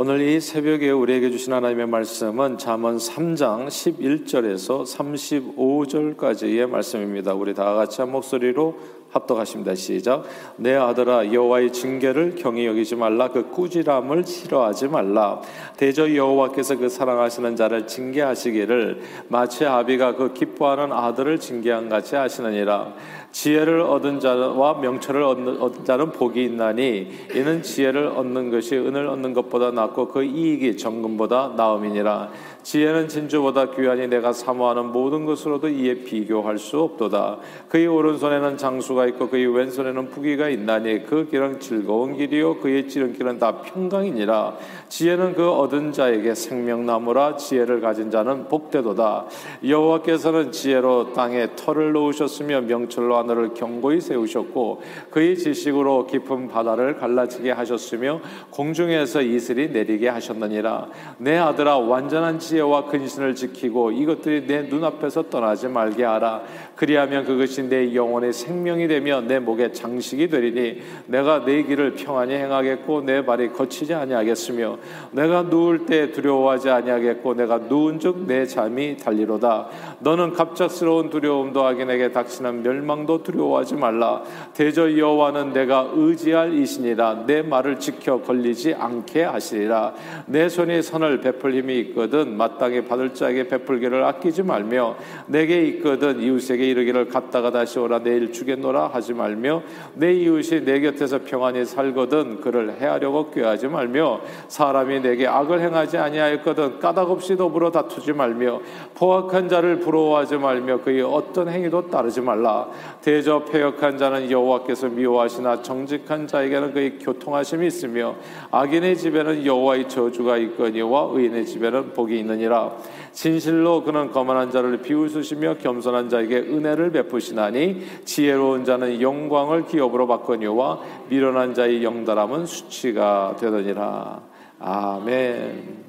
오늘 이 새벽에 우리에게 주신 하나님의 말씀은 잠언 3장 11절에서 35절까지의 말씀입니다. 우리 다 같이 한 목소리로 합독하십니다. 시작. 내 아들아 여호와의 징계를 경히 여기지 말라 그 꾸지람을 싫어하지 말라. 대저 여호와께서 그 사랑하시는 자를 징계하시기를 마치 아비가 그 기뻐하는 아들을 징계한 같이 하시느니라. 지혜를 얻은 자와 명철을 얻는 자는 복이 있나니 이는 지혜를 얻는 것이 은을 얻는 것보다 낫고 그 이익이 정금보다 나음이니라. 지혜는 진주보다 귀하니 내가 사모하는 모든 것으로도 이에 비교할 수 없도다. 그의 오른손에는 장수가 있고 그의 왼손에는 부귀가 있나니 그 길은 즐거운 길이요 그의 지름길은 다 평강이니라. 지혜는 그 얻은 자에게 생명나무라 지혜를 가진 자는 복되도다. 여호와께서는 지혜로 땅에 털을 놓으셨으며 명철로 하늘을 경고히 세우셨고 그의 지식으로 깊은 바다를 갈라지게 하셨으며 공중에서 이슬이 내리게 하셨느니라. 내 아들아 완전한 지혜 지혜와 근신을 지키고 이것들이 내 눈앞에서 떠나지 말게 하라. 그리하면 그것이 내 영혼의 생명이 되며 내 목의 장식이 되리니 내가 내 길을 평안히 행하겠고 내 발이 거치지 아니하겠으며 내가 누울 때 두려워하지 아니하겠고 내가 누운즉 내 잠이 달리로다. 너는 갑작스러운 두려움도 악인에게 닥치는 멸망도 두려워하지 말라. 대저 여호와는 내가 의지할 이신이라 내 말을 지켜 걸리지 않게 하시리라. 내 손이 선을 베풀 힘이 있거든 마땅히 받을 자에게 베풀기를 아끼지 말며 내게 있거든 이웃에게 이르기를 갔다가 다시 오라 내일 주겠노라 하지 말며 내 이웃이 내 곁에서 평안히 살거든 그를 해하려고 꾀하지 말며 사람이 내게 악을 행하지 아니하였거든 까닭 없이 더불어 다투지 말며 포악한 자를 부러워하지 말며 그의 어떤 행위도 따르지 말라. 대저 폐역한 자는 여호와께서 미워하시나 정직한 자에게는 그의 교통하심이 있으며 악인의 집에는 여호와의 저주가 있거니와 의인의 집에는 복이 있는 있느니라 진실로 그는 거만한 자를 비웃으시며 겸손한 자에게 은혜를 베푸시나니 지혜로운 자는 영광을 기업으로 받거니와 미련한 자의 영달함은 수치가 되느니라 아멘.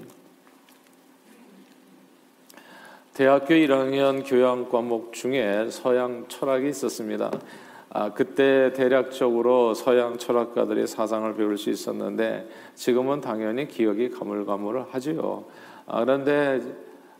대학교 1학년 교양 과목 중에 서양 철학이 있었습니다. 아, 그때 대략적으로 서양 철학가들의 사상을 배울 수 있었는데 지금은 당연히 기억이 가물가물하지요. 아, 그런데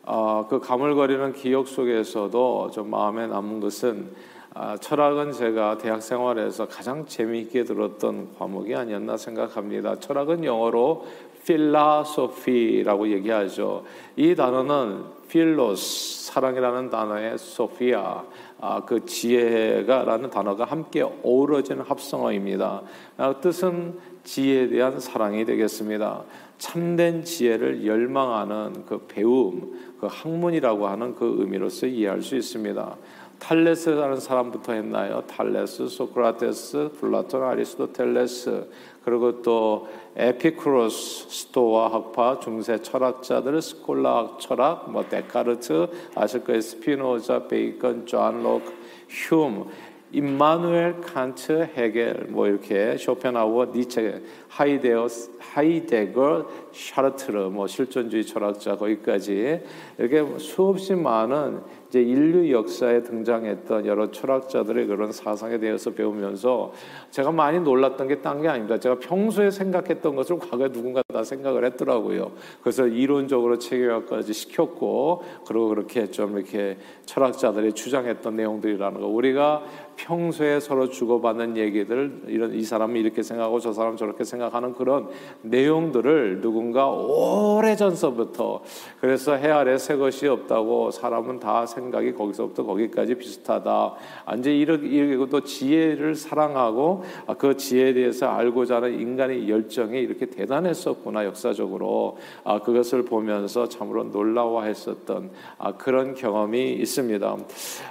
어, 그 가물거리는 기억 속에서도 좀 마음에 남은 것은 아, 철학은 제가 대학 생활에서 가장 재미있게 들었던 과목이 아니었나 생각합니다. 철학은 영어로 philosophy라고 얘기하죠. 이 단어는 philos 사랑이라는 단어의 sophia 아, 그 지혜가라는 단어가 함께 어우러지는 합성어입니다. 아, 뜻은 지혜에 대한 사랑이 되겠습니다. 참된 지혜를 열망하는 그 배움, 그 학문이라고 하는 그 의미로서 이해할 수 있습니다. 탈레스라는 사람부터 했나요? 탈레스, 소크라테스, 플라톤, 아리스토텔레스, 그리고 또 에피쿠로스, 스토아 학파, 중세 철학자들, 스콜라 철학, 뭐 데카르트, 아실 거예요. 스피노자, 베이컨, 존 록, 휴움, 임마누엘 칸트 헤겔 뭐 이렇게 쇼펜하우어 니체 하이데어 하이데거 사르트르 뭐 실존주의 철학자 거기까지. 이렇게 수없이 많은 이제 인류 역사에 등장했던 여러 철학자들의 그런 사상에 대해서 배우면서 제가 많이 놀랐던 게 딴 게 아닙니다. 제가 평소에 생각했던 것을 과거에 누군가 다 생각을 했더라고요. 그래서 이론적으로 체계화까지 시켰고 그리고 그렇게 좀 이렇게 철학자들이 주장했던 내용들이라는 거 우리가 평소에 서로 주고받는 얘기들 이런 이 사람이 이렇게 생각하고 저 사람 저렇게 생각하는 그런 내용들을 누군가 오래 전서부터 그래서 해 아래 새 것이 없다고 사람은 다이 거기서부터 거기까지 비슷하다. 이제 이렇게 또 지혜를 사랑하고 아, 그 지혜에 대해서 알고자 하는 인간의 열정이 이렇게 대단했었구나 역사적으로 아, 그것을 보면서 참으로 놀라워했었던 아, 그런 경험이 있습니다.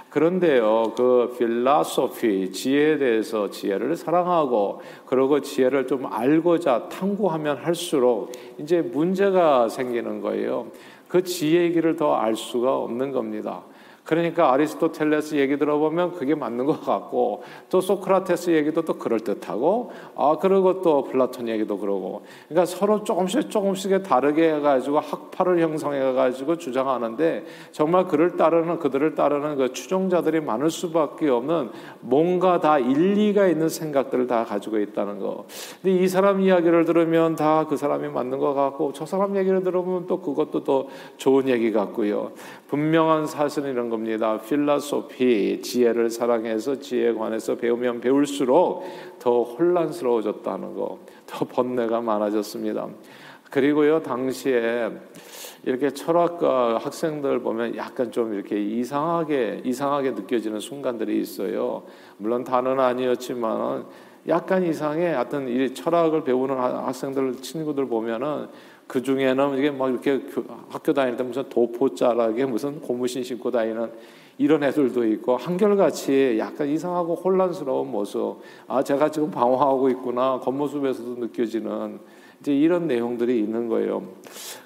그런데요, 그 필라소피 지혜에 대해서 지혜를 사랑하고 그리고 지혜를 좀 알고자 탐구하면 할수록 이제 문제가 생기는 거예요. 그 지혜의 길을 더 알 수가 없는 겁니다. 그러니까 아리스토텔레스 얘기 들어보면 그게 맞는 것 같고 또 소크라테스 얘기도 또 그럴 듯하고 아 그리고 또 플라톤 얘기도 그러고 그러니까 서로 조금씩 조금씩 다르게 해가지고 학파를 형성해가지고 주장하는데 정말 그를 따르는 그들을 따르는 그 추종자들이 많을 수밖에 없는 뭔가 다 일리가 있는 생각들을 다 가지고 있다는 거. 근데 이 사람 이야기를 들으면 다 그 사람이 맞는 것 같고 저 사람 얘기를 들으면 또 그것도 또 좋은 얘기 같고요. 분명한 사실은 이런 겁니다. 필라소피 지혜를 사랑해서 지혜에 관해서 배우면 배울수록 더 혼란스러워졌다는 거, 더 번뇌가 많아졌습니다. 그리고요 당시에 이렇게 철학과 학생들 보면 약간 좀 이렇게 이상하게 이상하게 느껴지는 순간들이 있어요. 물론 다는 아니었지만 약간 이상해. 하여튼 이 철학을 배우는 학생들 친구들 보면은 그 중에는 이게 막 이렇게 학교 다닐 때 무슨 도포자락에 무슨 고무신 신고 다니는 이런 애들도 있고 한결같이 약간 이상하고 혼란스러운 모습. 아 제가 지금 방황하고 있구나 겉모습에서도 느껴지는 이제 이런 내용들이 있는 거예요.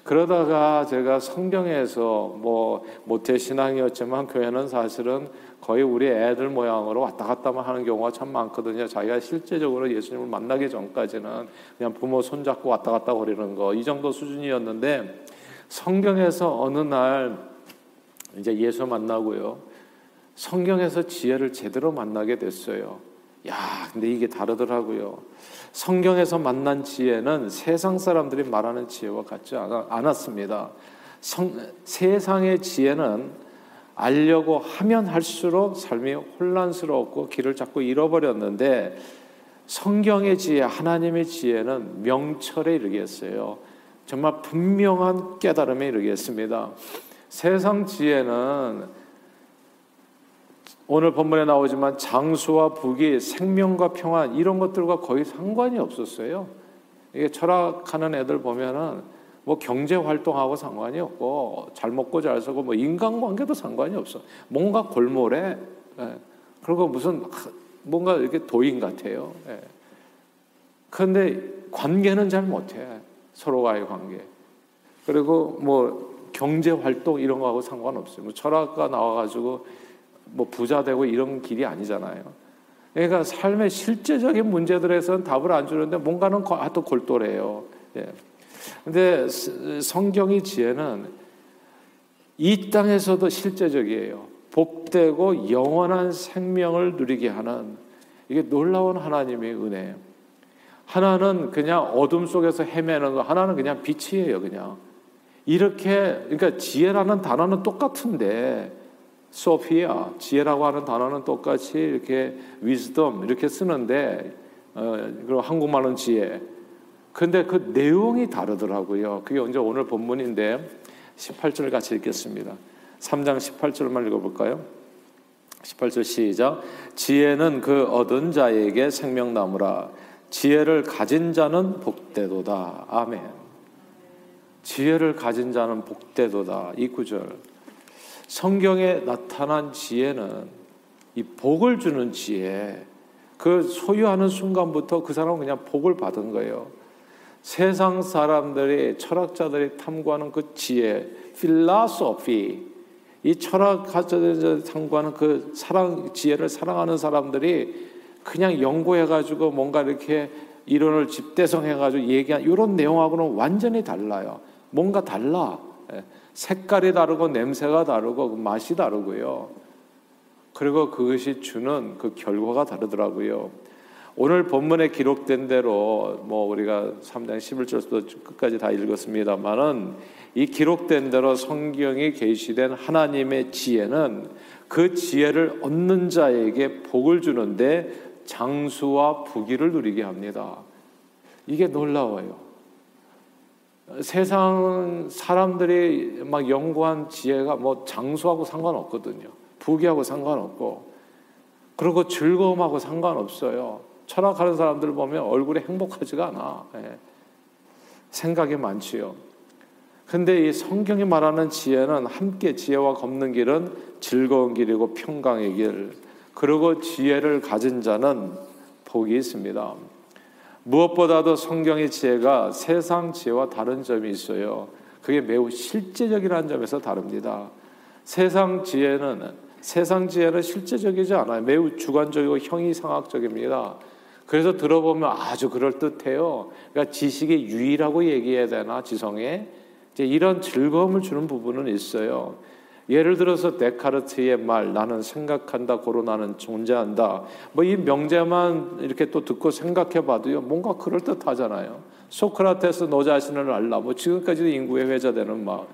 그러다가 제가 성경에서 뭐 모태 신앙이었지만 교회는 사실은 거의 우리 애들 모양으로 왔다 갔다만 하는 경우가 참 많거든요. 자기가 실제적으로 예수님을 만나기 전까지는 그냥 부모 손잡고 왔다 갔다 거리는 거 이 정도 수준이었는데 성경에서 어느 날 이제 예수 만나고요. 성경에서 지혜를 제대로 만나게 됐어요. 야, 근데 이게 다르더라고요. 성경에서 만난 지혜는 세상 사람들이 말하는 지혜와 같지 않았습니다. 성, 세상의 지혜는 알려고 하면 할수록 삶이 혼란스럽고 길을 자꾸 잃어버렸는데 성경의 지혜, 하나님의 지혜는 명철에 이르겠어요. 정말 분명한 깨달음에 이르겠습니다. 세상 지혜는 오늘 본문에 나오지만 장수와 북이 생명과 평안 이런 것들과 거의 상관이 없었어요. 이게 철학하는 애들 보면은 뭐 경제 활동하고 상관이 없고 잘 먹고 잘 살고 뭐 인간관계도 상관이 없어. 뭔가 골몰해. 예. 그리고 무슨 뭔가 이렇게 도인 같아요. 예. 그런데 관계는 잘 못해. 서로와의 관계. 그리고 뭐 경제 활동 이런 거하고 상관없어요. 뭐 철학가 나와가지고 뭐 부자 되고 이런 길이 아니잖아요. 그러니까 삶의 실제적인 문제들에서는 답을 안 주는데 뭔가는 또 골똘해요. 예. 근데 성경의 지혜는 이 땅에서도 실제적이에요. 복되고 영원한 생명을 누리게 하는 이게 놀라운 하나님의 은혜예요. 하나는 그냥 어둠 속에서 헤매는 거, 하나는 그냥 빛이에요, 그냥. 이렇게, 그러니까 지혜라는 단어는 똑같은데, 소피아, 지혜라고 하는 단어는 똑같이 이렇게 wisdom 이렇게 쓰는데, 어, 그리고 한국말은 지혜. 근데 그 내용이 다르더라고요. 그게 언제 오늘 본문인데, 18절 같이 읽겠습니다. 3장 18절만 읽어볼까요? 18절 시작. 지혜는 그 얻은 자에게 생명나무라. 지혜를 가진 자는 복되도다. 아멘. 지혜를 가진 자는 복되도다. 이 구절. 성경에 나타난 지혜는 이 복을 주는 지혜. 그 소유하는 순간부터 그 사람은 그냥 복을 받은 거예요. 세상 사람들이 철학자들이 탐구하는 그 지혜, 필라소피, 이 철학자들이 탐구하는 그 사랑 지혜를 사랑하는 사람들이 그냥 연구해가지고 뭔가 이렇게 이론을 집대성해가지고 얘기한 이런 내용하고는 완전히 달라요. 뭔가 달라. 예. 색깔이 다르고 냄새가 다르고 그 맛이 다르고요. 그리고 그것이 주는 그 결과가 다르더라고요. 오늘 본문에 기록된 대로 뭐 우리가 3장 11절부터 끝까지 다 읽었습니다만은 이 기록된 대로 성경이 계시된 하나님의 지혜는 그 지혜를 얻는 자에게 복을 주는데 장수와 부귀를 누리게 합니다. 이게 놀라워요. 세상 사람들이 막 연구한 지혜가 뭐 장수하고 상관없거든요. 부귀하고 상관없고, 그리고 즐거움하고 상관없어요. 철학하는 사람들 보면 얼굴이 행복하지가 않아. 예. 생각이 많지요. 근데 이 성경이 말하는 지혜는 함께 지혜와 걷는 길은 즐거운 길이고 평강의 길. 그리고 지혜를 가진 자는 복이 있습니다. 무엇보다도 성경의 지혜가 세상 지혜와 다른 점이 있어요. 그게 매우 실제적이라는 점에서 다릅니다. 세상 지혜는 세상 지혜는 실제적이지 않아요. 매우 주관적이고 형이상학적입니다. 그래서 들어보면 아주 그럴 듯해요. 그러니까 지식의 유의라고 얘기해야 되나, 지성에? 이제 이런 즐거움을 주는 부분은 있어요. 예를 들어서 데카르트의 말, 나는 생각한다, 고로 나는 존재한다. 뭐 이 명제만 이렇게 또 듣고 생각해 봐도요, 뭔가 그럴 듯하잖아요. 소크라테스 너 자신을 알라. 뭐 지금까지도 인구의 회자되는 막.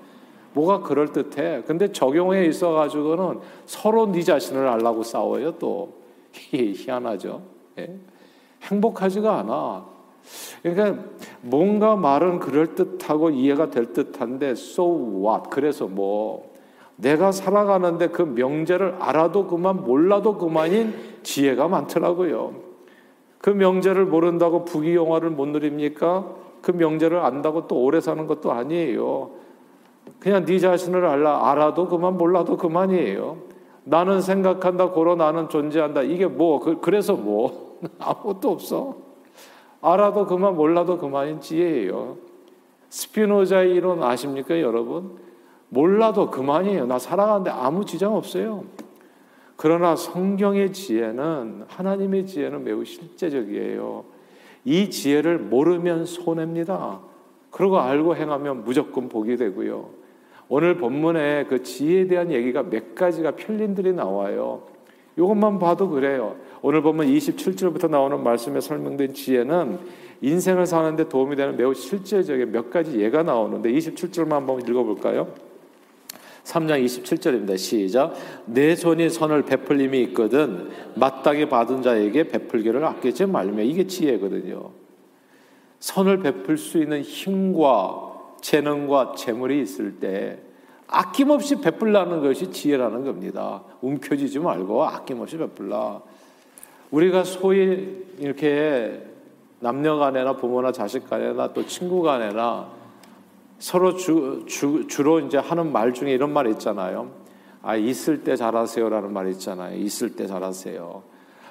뭐가 그럴 듯해. 근데 적용에 있어 가지고는 서로 네 자신을 알라고 싸워요. 또 희한하죠. 예? 행복하지가 않아. 그러니까 뭔가 말은 그럴 듯하고 이해가 될 듯한데 so what? 그래서 뭐 내가 살아가는데 그 명제를 알아도 그만 몰라도 그만인 지혜가 많더라고요. 그 명제를 모른다고 부귀 영화를 못 누립니까? 그 명제를 안다고 또 오래 사는 것도 아니에요. 그냥 네 자신을 알라 알아도 그만 몰라도 그만이에요. 나는 생각한다 고로 나는 존재한다 이게 뭐 그, 그래서 뭐 아무것도 없어. 알아도 그만 몰라도 그만인 지혜예요. 스피노자의 이론 아십니까 여러분? 몰라도 그만이에요. 나 살아가는데 아무 지장 없어요. 그러나 성경의 지혜는 하나님의 지혜는 매우 실제적이에요. 이 지혜를 모르면 손해입니다. 그러고 알고 행하면 무조건 복이 되고요. 오늘 본문에 그 지혜에 대한 얘기가 몇 가지가 편린들이 나와요. 이것만 봐도 그래요. 오늘 보면 27절부터 나오는 말씀에 설명된 지혜는 인생을 사는데 도움이 되는 매우 실제적인 몇 가지 예가 나오는데 27절만 한번 읽어볼까요? 3장 27절입니다. 시작. 내 손이 선을 베풀림이 있거든 마땅히 받은 자에게 베풀기를 아끼지 말며 이게 지혜거든요. 선을 베풀 수 있는 힘과 재능과 재물이 있을 때 아낌없이 베풀라는 것이 지혜라는 겁니다. 움켜쥐지 말고 아낌없이 베풀라. 우리가 소위 이렇게 남녀 간에나 부모나 자식 간에나 또 친구 간에나 서로 주, 주, 주로 이제 하는 말 중에 이런 말 있잖아요. 아, 있을 때 잘하세요라는 말 있잖아요. 있을 때 잘하세요.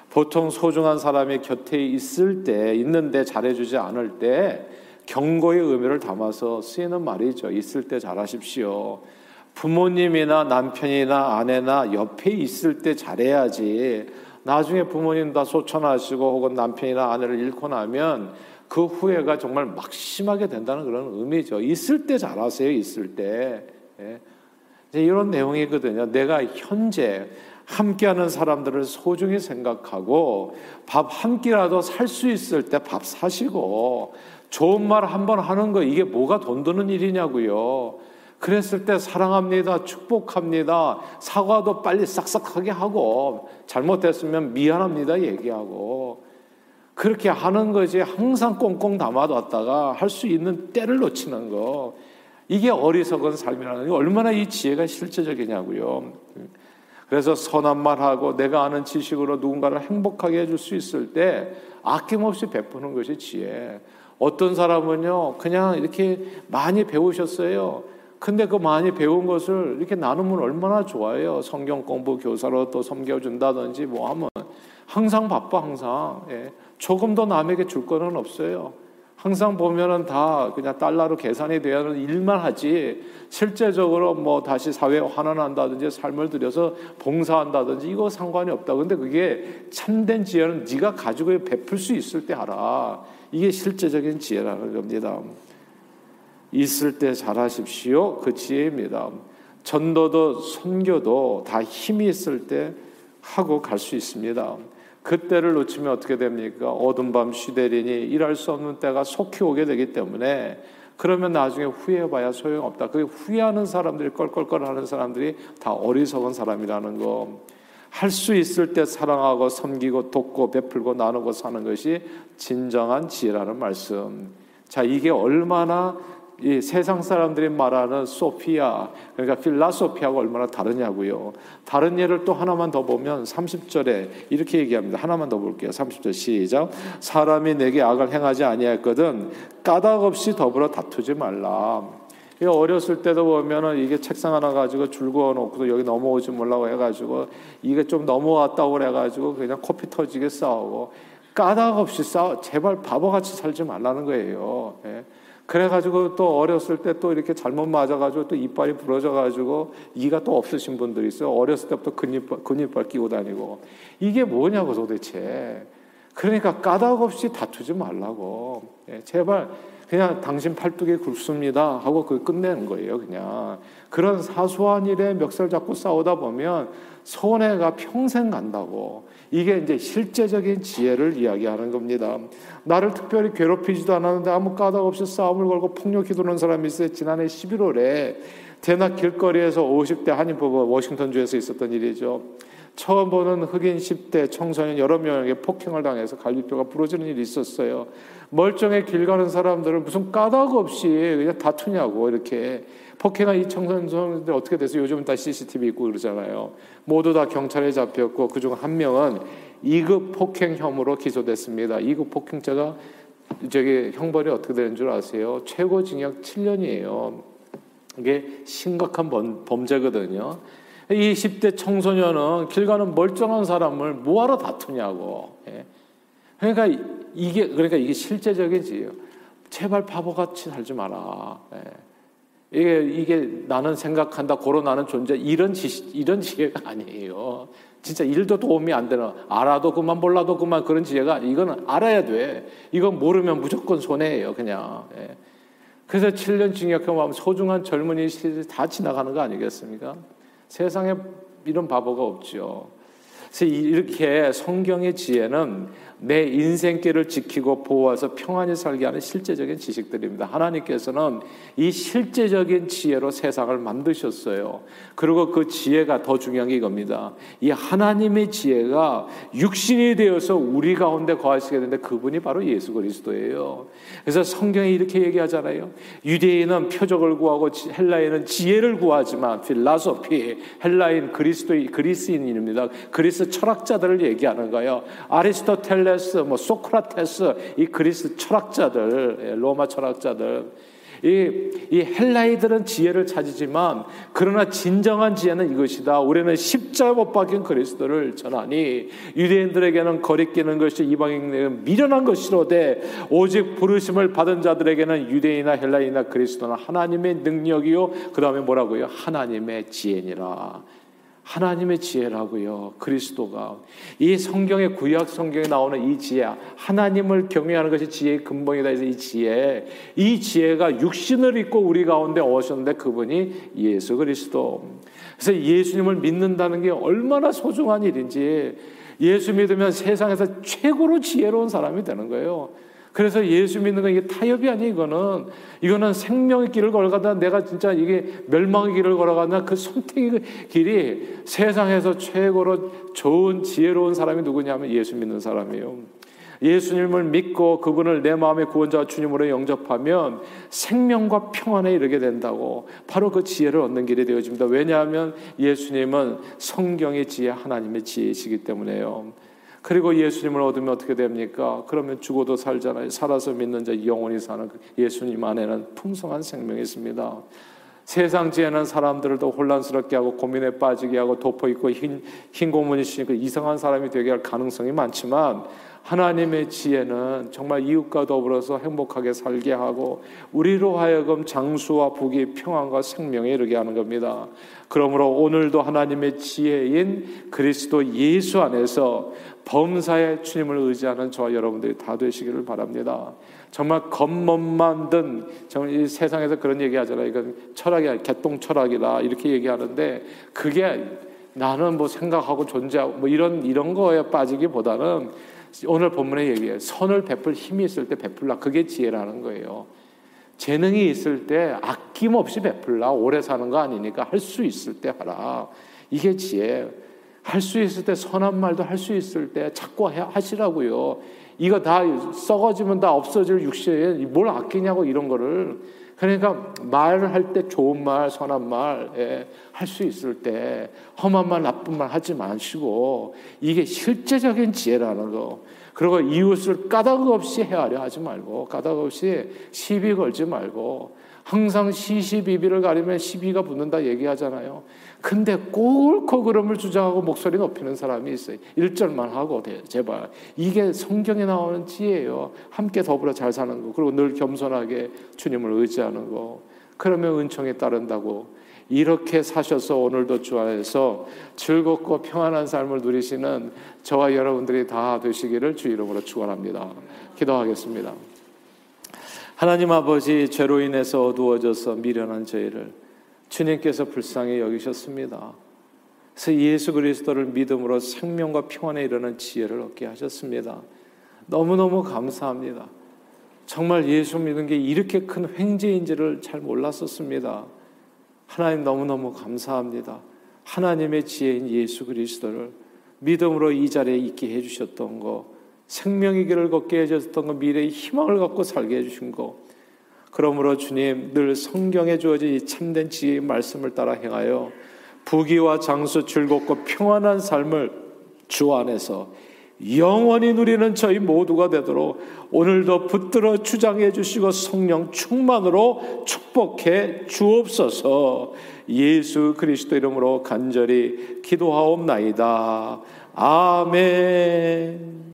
보통 소중한 사람이 곁에 있을 때, 있는데 잘해주지 않을 때 경고의 의미를 담아서 쓰이는 말이죠. 있을 때 잘하십시오. 부모님이나 남편이나 아내나 옆에 있을 때 잘해야지. 나중에 부모님 다 소천하시고 혹은 남편이나 아내를 잃고 나면 그 후회가 정말 막심하게 된다는 그런 의미죠. 있을 때 잘하세요. 있을 때. 예. 이런 내용이거든요. 내가 현재 함께하는 사람들을 소중히 생각하고 밥 한 끼라도 살 수 있을 때 밥 사시고 좋은 말 한 번 하는 거 이게 뭐가 돈 드는 일이냐고요. 그랬을 때 사랑합니다, 축복합니다, 사과도 빨리 싹싹하게 하고 잘못했으면 미안합니다 얘기하고 그렇게 하는 거지 항상 꽁꽁 담아뒀다가 할 수 있는 때를 놓치는 거 이게 어리석은 삶이라는 게 얼마나 이 지혜가 실제적이냐고요. 그래서 선한 말 하고 내가 아는 지식으로 누군가를 행복하게 해줄 수 있을 때 아낌없이 베푸는 것이 지혜. 어떤 사람은요, 그냥 이렇게 많이 배우셨어요. 근데 그 많이 배운 것을 이렇게 나누면 얼마나 좋아요. 성경 공부 교사로 또 섬겨준다든지 뭐 하면 항상 바빠, 항상. 예. 조금 더 남에게 줄 거는 없어요. 항상 보면은 다 그냥 달러로 계산이 되는 일만 하지 실제적으로 뭐 다시 사회에 환원한다든지 삶을 들여서 봉사한다든지 이거 상관이 없다. 근데 그게 참된 지혜는 네가 가지고 베풀 수 있을 때 하라. 이게 실제적인 지혜라는 겁니다. 있을 때 잘하십시오. 그 지혜입니다. 전도도 선교도 다 힘이 있을 때 하고 갈 수 있습니다. 그때를 놓치면 어떻게 됩니까? 어둠 밤 시대리니 일할 수 없는 때가 속히 오게 되기 때문에 그러면 나중에 후회해봐야 소용없다. 그 후회하는 사람들이 껄껄껄하는 사람들이 다 어리석은 사람이라는 거. 할 수 있을 때 사랑하고 섬기고 돕고 베풀고 나누고 사는 것이 진정한 지혜라는 말씀. 자, 이게 얼마나 이 세상 사람들이 말하는 소피아 그러니까 필라소피아가 얼마나 다르냐고요. 다른 예를 또 하나만 더 보면 30절에 이렇게 얘기합니다. 하나만 더 볼게요. 30절 시작. 사람이 내게 악을 행하지 아니했거든 까닭 없이 더불어 다투지 말라. 어렸을 때도 보면은 이게 책상 하나 가지고 줄 그어놓고 여기 넘어오지 말라고 해가지고 이게 좀 넘어왔다고 그래가지고 그냥 코피 터지게 싸우고 까닭 없이 싸워 제발 바보같이 살지 말라는 거예요. 예. 그래가지고 또 어렸을 때 또 이렇게 잘못 맞아가지고 또 이빨이 부러져가지고 이가 또 없으신 분들이 있어요. 어렸을 때부터 근이빨, 근이빨 끼고 다니고. 이게 뭐냐고 도대체. 그러니까 까닭 없이 다투지 말라고. 예, 제발 그냥 당신 팔뚝에 굵습니다 하고 그 끝내는 거예요. 그냥 그런 사소한 일에 멱살 잡고 싸우다 보면 손해가 평생 간다고. 이게 이제 실제적인 지혜를 이야기하는 겁니다. 나를 특별히 괴롭히지도 않았는데 아무 까닭 없이 싸움을 걸고 폭력히 도는 사람이 있어요. 지난해 11월에 대낮 길거리에서 50대 한인법원 워싱턴주에서 있었던 일이죠. 처음 보는 흑인 10대 청소년 여러 명에게 폭행을 당해서 갈비뼈가 부러지는 일이 있었어요. 멀쩡해 길 가는 사람들은 무슨 까닭 없이 그냥 다투냐고 이렇게 폭행한 이 청소년들 어떻게 돼서 요즘은 다 CCTV 있고 그러잖아요. 모두 다 경찰에 잡혔고 그중 한 명은 2급 폭행 혐의로 기소됐습니다. 2급 폭행자가 저기 형벌이 어떻게 되는 줄 아세요? 최고 징역 7년이에요. 이게 심각한 범죄거든요. 이 10대 청소년은 길 가는 멀쩡한 사람을 뭐하러 다투냐고. 예. 그러니까 이게 그러니까 이게 실제적인 지요. 제발 바보같이 살지 마라. 예. 이게 이게 나는 생각한다. 고로 나는 존재 이런 지 이런 지혜가 아니에요. 진짜 일도 도움이 안 되는 알아도 그만 몰라도 그만 그런 지혜가 이거는 알아야 돼. 이건 모르면 무조건 손해예요. 그냥. 예. 그래서 7년 징역형 하면 소중한 젊은이 시절이 다 지나가는 거 아니겠습니까? 세상에 이런 바보가 없죠. 그래서 이렇게 성경의 지혜는 내 인생길을 지키고 보호해서 평안히 살게 하는 실제적인 지식들입니다. 하나님께서는 이 실제적인 지혜로 세상을 만드셨어요. 그리고 그 지혜가 더 중요한 게 이겁니다. 이 하나님의 지혜가 육신이 되어서 우리 가운데 거하시게 되는데 그분이 바로 예수 그리스도예요. 그래서 성경이 이렇게 얘기하잖아요. 유대인은 표적을 구하고 헬라인은 지혜를 구하지만 필라소피 헬라인 그리스도 그리스인입니다. 그리스 철학자들을 얘기하는 거예요. 아리스토텔레 아킬레스, 뭐 소크라테스, 이 그리스 철학자들, 예, 로마 철학자들, 이, 이 헬라이들은 지혜를 찾지만 그러나 진정한 지혜는 이것이다. 우리는 십자가 못 박힌 그리스도를 전하니 유대인들에게는 거리끼는 것이 이방인에게는 미련한 것이로되 오직 부르심을 받은 자들에게는 유대인이나 헬라인이나 그리스도는 하나님의 능력이요. 그 다음에 뭐라고요? 하나님의 지혜니라. 하나님의 지혜라고요. 그리스도가 이 성경의 구약 성경에 나오는 이 지혜, 하나님을 경외하는 것이 지혜의 근본이다 이 지혜, 이 지혜가 육신을 입고 우리 가운데 오셨는데 그분이 예수 그리스도. 그래서 예수님을 믿는다는 게 얼마나 소중한 일인지 예수 믿으면 세상에서 최고로 지혜로운 사람이 되는 거예요. 그래서 예수 믿는 건 이게 타협이 아니 이거는 이거는 생명의 길을 걸어가다 내가 진짜 이게 멸망의 길을 걸어가나 그 선택의 길이 세상에서 최고로 좋은 지혜로운 사람이 누구냐면 예수 믿는 사람이에요. 예수님을 믿고 그분을 내 마음의 구원자 주님으로 영접하면 생명과 평안에 이르게 된다고 바로 그 지혜를 얻는 길이 되어집니다. 왜냐하면 예수님은 성경의 지혜 하나님의 지혜이시기 때문에요. 그리고 예수님을 얻으면 어떻게 됩니까? 그러면 죽어도 살잖아요. 살아서 믿는 자 영원히 사는 그 예수님 안에는 풍성한 생명이 있습니다. 세상 지혜는 사람들을 더 혼란스럽게 하고 고민에 빠지게 하고 덮어 있고 흰, 흰 고문이 신고 이상한 사람이 되게 할 가능성이 많지만 하나님의 지혜는 정말 이웃과 더불어서 행복하게 살게 하고 우리로 하여금 장수와 복이 평안과 생명에 이르게 하는 겁니다. 그러므로 오늘도 하나님의 지혜인 그리스도 예수 안에서 범사의 주님을 의지하는 저와 여러분들이 다 되시기를 바랍니다. 정말 겉멋만 든 정말 이 세상에서 그런 얘기 하잖아요. 이건 철학이 개똥 철학이다 이렇게 얘기하는데 그게 나는 뭐 생각하고 존재하고 뭐 이런 이런 거에 빠지기보다는 오늘 본문의 얘기에 선을 베풀 힘이 있을 때 베풀라 그게 지혜라는 거예요. 재능이 있을 때 아낌없이 베풀라 오래 사는 거 아니니까 할 수 있을 때 하라. 이게 지혜. 할 수 있을 때 선한 말도 할 수 있을 때 자꾸 하시라고요. 이거 다 썩어지면 다 없어질 육신에 뭘 아끼냐고 이런 거를 그러니까 말을 할때 좋은 말, 선한 말, 예, 할수 있을 때 험한 말, 나쁜 말 하지 마시고 이게 실제적인 지혜라는 거. 그리고 이웃을 까닭 없이 헤아려 하지 말고 까닭 없이 시비 걸지 말고 항상 시시비비를 가리면 시비가 붙는다 얘기하잖아요. 근데 꼭 옳고 그름을 주장하고 목소리 높이는 사람이 있어요. 1절만 하고 제발. 이게 성경에 나오는 지혜예요. 함께 더불어 잘 사는 거. 그리고 늘 겸손하게 주님을 의지하는 거. 그러면 은총에 따른다고. 이렇게 사셔서 오늘도 주 안에서 즐겁고 평안한 삶을 누리시는 저와 여러분들이 다 되시기를 주 이름으로 축원합니다. 기도하겠습니다. 하나님 아버지 죄로 인해서 어두워져서 미련한 저희를 주님께서 불쌍히 여기셨습니다. 그래서 예수 그리스도를 믿음으로 생명과 평안에 이르는 지혜를 얻게 하셨습니다. 너무너무 감사합니다. 정말 예수 믿는 게 이렇게 큰 횡재인지를 잘 몰랐었습니다. 하나님 너무너무 감사합니다. 하나님의 지혜인 예수 그리스도를 믿음으로 이 자리에 있게 해주셨던 거, 생명의 길을 걷게 해주셨던 거, 미래의 희망을 갖고 살게 해주신 거. 그러므로 주님 늘 성경에 주어진 이 참된 지혜의 말씀을 따라 행하여 부귀와 장수 즐겁고 평안한 삶을 주 안에서 영원히 누리는 저희 모두가 되도록 오늘도 붙들어 주장해 주시고 성령 충만으로 축복해 주옵소서 예수 그리스도 이름으로 간절히 기도하옵나이다. 아멘.